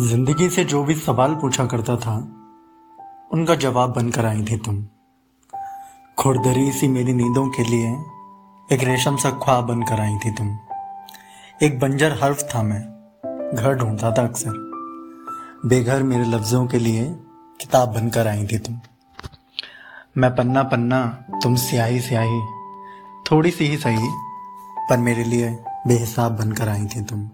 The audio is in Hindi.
ज़िंदगी से जो भी सवाल पूछा करता था, उनका जवाब बनकर आई थी तुम। खुरदरी सी मेरी नींदों के लिए एक रेशम सा ख्वाब बनकर आई थी तुम। एक बंजर हर्फ था मैं, घर ढूंढता था अक्सर। बेघर मेरे लफ्जों के लिए किताब बनकर आई थी तुम। मैं पन्ना पन्ना तुम स्याही स्याही, थोड़ी सी ही सही, पर मेरे लिए बेहिसाब बनकर आई थी तुम।